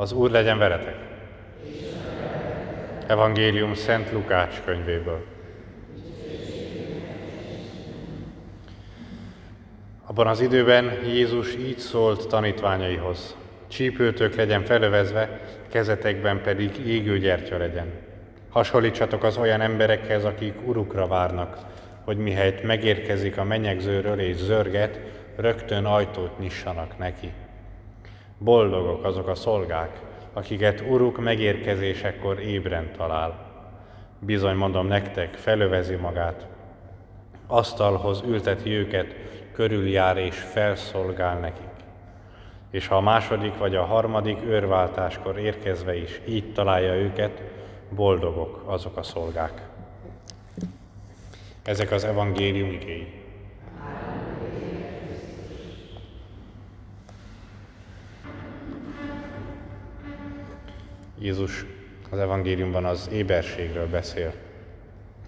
Az Úr legyen veletek! Evangélium Szent Lukács könyvéből. Abban az időben Jézus így szólt tanítványaihoz. Csípőtök legyen felövezve, kezetekben pedig égő gyertya legyen. Hasonlítsatok az olyan emberekhez, akik urukra várnak, hogy mihelyt megérkezik a menyegzőről és zörget, rögtön ajtót nyissanak neki. Boldogok azok a szolgák, akiket uruk megérkezésekor ébren talál. Bizony mondom nektek, felövezi magát, asztalhoz ülteti őket, körüljár és felszolgál nekik. És ha a második vagy a harmadik őrváltáskor érkezve is így találja őket, boldogok azok a szolgák. Ezek az evangélium igéi. Jézus az evangéliumban az éberségről beszél,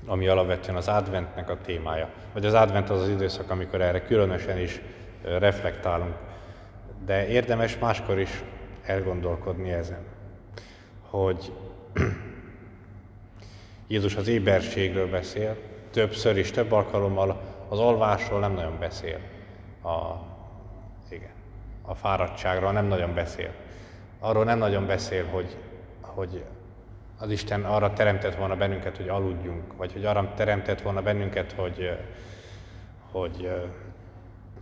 ami alapvetően az adventnek a témája. Vagy az advent az az időszak, amikor erre különösen is reflektálunk. De érdemes máskor is elgondolkodni ezen, hogy Jézus az éberségről beszél, többször is, több alkalommal az alvásról nem nagyon beszél. A, igen, a fáradtságról nem nagyon beszél. Arról nem nagyon beszél, hogy hogy az Isten arra teremtett volna bennünket, hogy aludjunk, vagy hogy arra teremtett volna bennünket, hogy, hogy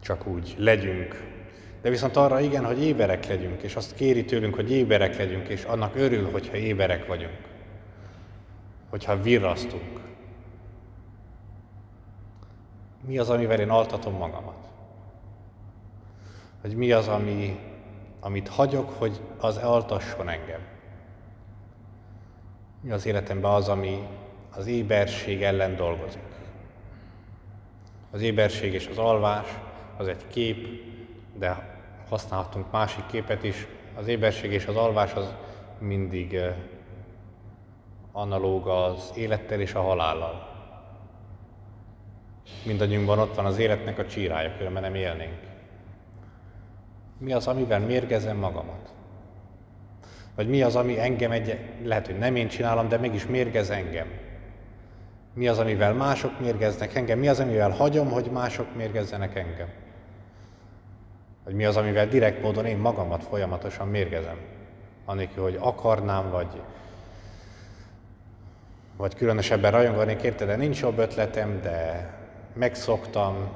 csak úgy legyünk. De viszont arra igen, hogy éberek legyünk, és azt kéri tőlünk, hogy éberek legyünk, és annak örül, hogyha éberek vagyunk. Hogyha virrasztunk. Mi az, amivel én altatom magamat? Hogy mi az, ami, amit hagyok, hogy az altasson engem? Mi az életemben az, ami az éberség ellen dolgozik? Az éberség és az alvás az egy kép, de használhatunk másik képet is. Az éberség és az alvás az mindig analóg az élettel és a halállal. Mindannyiunkban ott van az életnek a csírája, különben nem élnénk. Mi az, amivel mérgezem magamat? Vagy mi az, ami engem egy, lehet, hogy nem én csinálom, de mégis mérgez engem. Mi az, amivel mások mérgeznek engem, mi az, amivel hagyom, hogy mások mérgezzenek engem. Vagy mi az, amivel direkt módon én magamat folyamatosan mérgezem. Anélkül, hogy akarnám, vagy, vagy különösebben rajonganék érte, de nincs jobb ötletem, de megszoktam,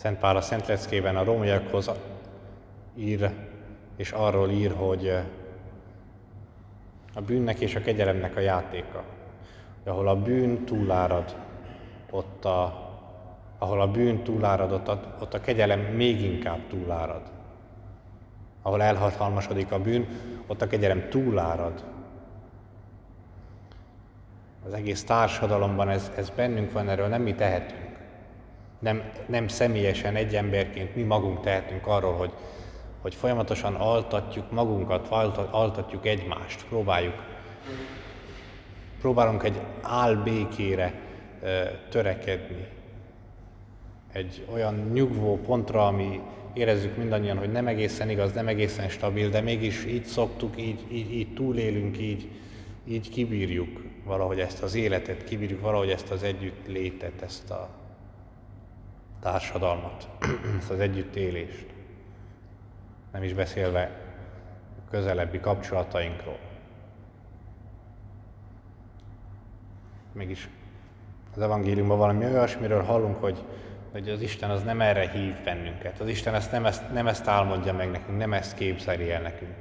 Szent Pál a Szent Leckében a rómaiakhoz ír, és arról ír, hogy eh, a bűnnek és a kegyelemnek a játéka. Ahol a bűn túlárad, ott a, ahol a bűn túlárad, ott a, ott a kegyelem még inkább túlárad. Ahol elhatalmasodik a bűn, ott a kegyelem túlárad. Az egész társadalomban ez, ez bennünk van, erről nem mi tehetünk nem, nem személyesen egy emberként mi magunk tehetünk arról, hogy, hogy folyamatosan altatjuk magunkat, altatjuk egymást, próbáljuk, próbálunk egy álbékére törekedni, egy olyan nyugvó pontra, ami érezzük mindannyian, hogy nem egészen igaz, nem egészen stabil, de mégis így szoktuk, így, így, így túlélünk, így, így kibírjuk valahogy ezt az életet, kibírjuk valahogy ezt az együttlétet, ezt a, társadalmat, ezt az együttélést. Nem is beszélve közelebbi kapcsolatainkról. Mégis az evangéliumban valami olyasmiről hallunk, hogy, hogy az Isten az nem erre hív bennünket. Az Isten ezt nem, ezt nem ezt álmodja meg nekünk, nem ezt képzeli el nekünk,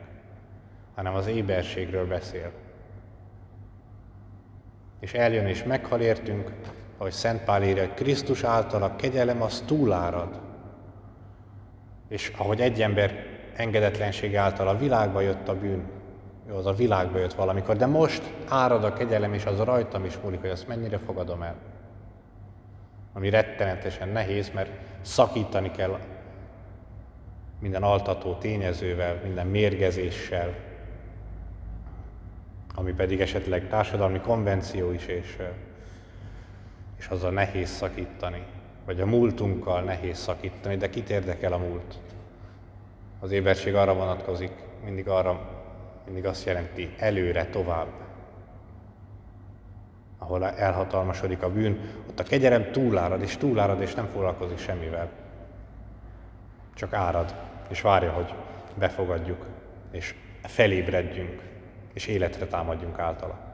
hanem az éberségről beszél. És eljön és meghal értünk, ahogy Szent Pál írja, Krisztus által a kegyelem az túlárad. És ahogy egy ember engedetlenség által a világba jött a bűn, jó, az a világba jött valamikor, de most árad a kegyelem, és az rajtam is múlik, hogy azt mennyire fogadom el. Ami rettenetesen nehéz, mert szakítani kell minden altató tényezővel, minden mérgezéssel, ami pedig esetleg társadalmi konvenció is, és és azzal nehéz szakítani, vagy a múltunkkal nehéz szakítani, de kit érdekel a múlt? Az éberség arra vonatkozik, mindig arra, mindig azt jelenti előre, tovább. Ahol elhatalmasodik a bűn, ott a kegyelem túlárad, és túlárad, és nem foglalkozik semmivel. Csak árad, és várja, hogy befogadjuk, és felébredjünk, és életre támadjunk általa.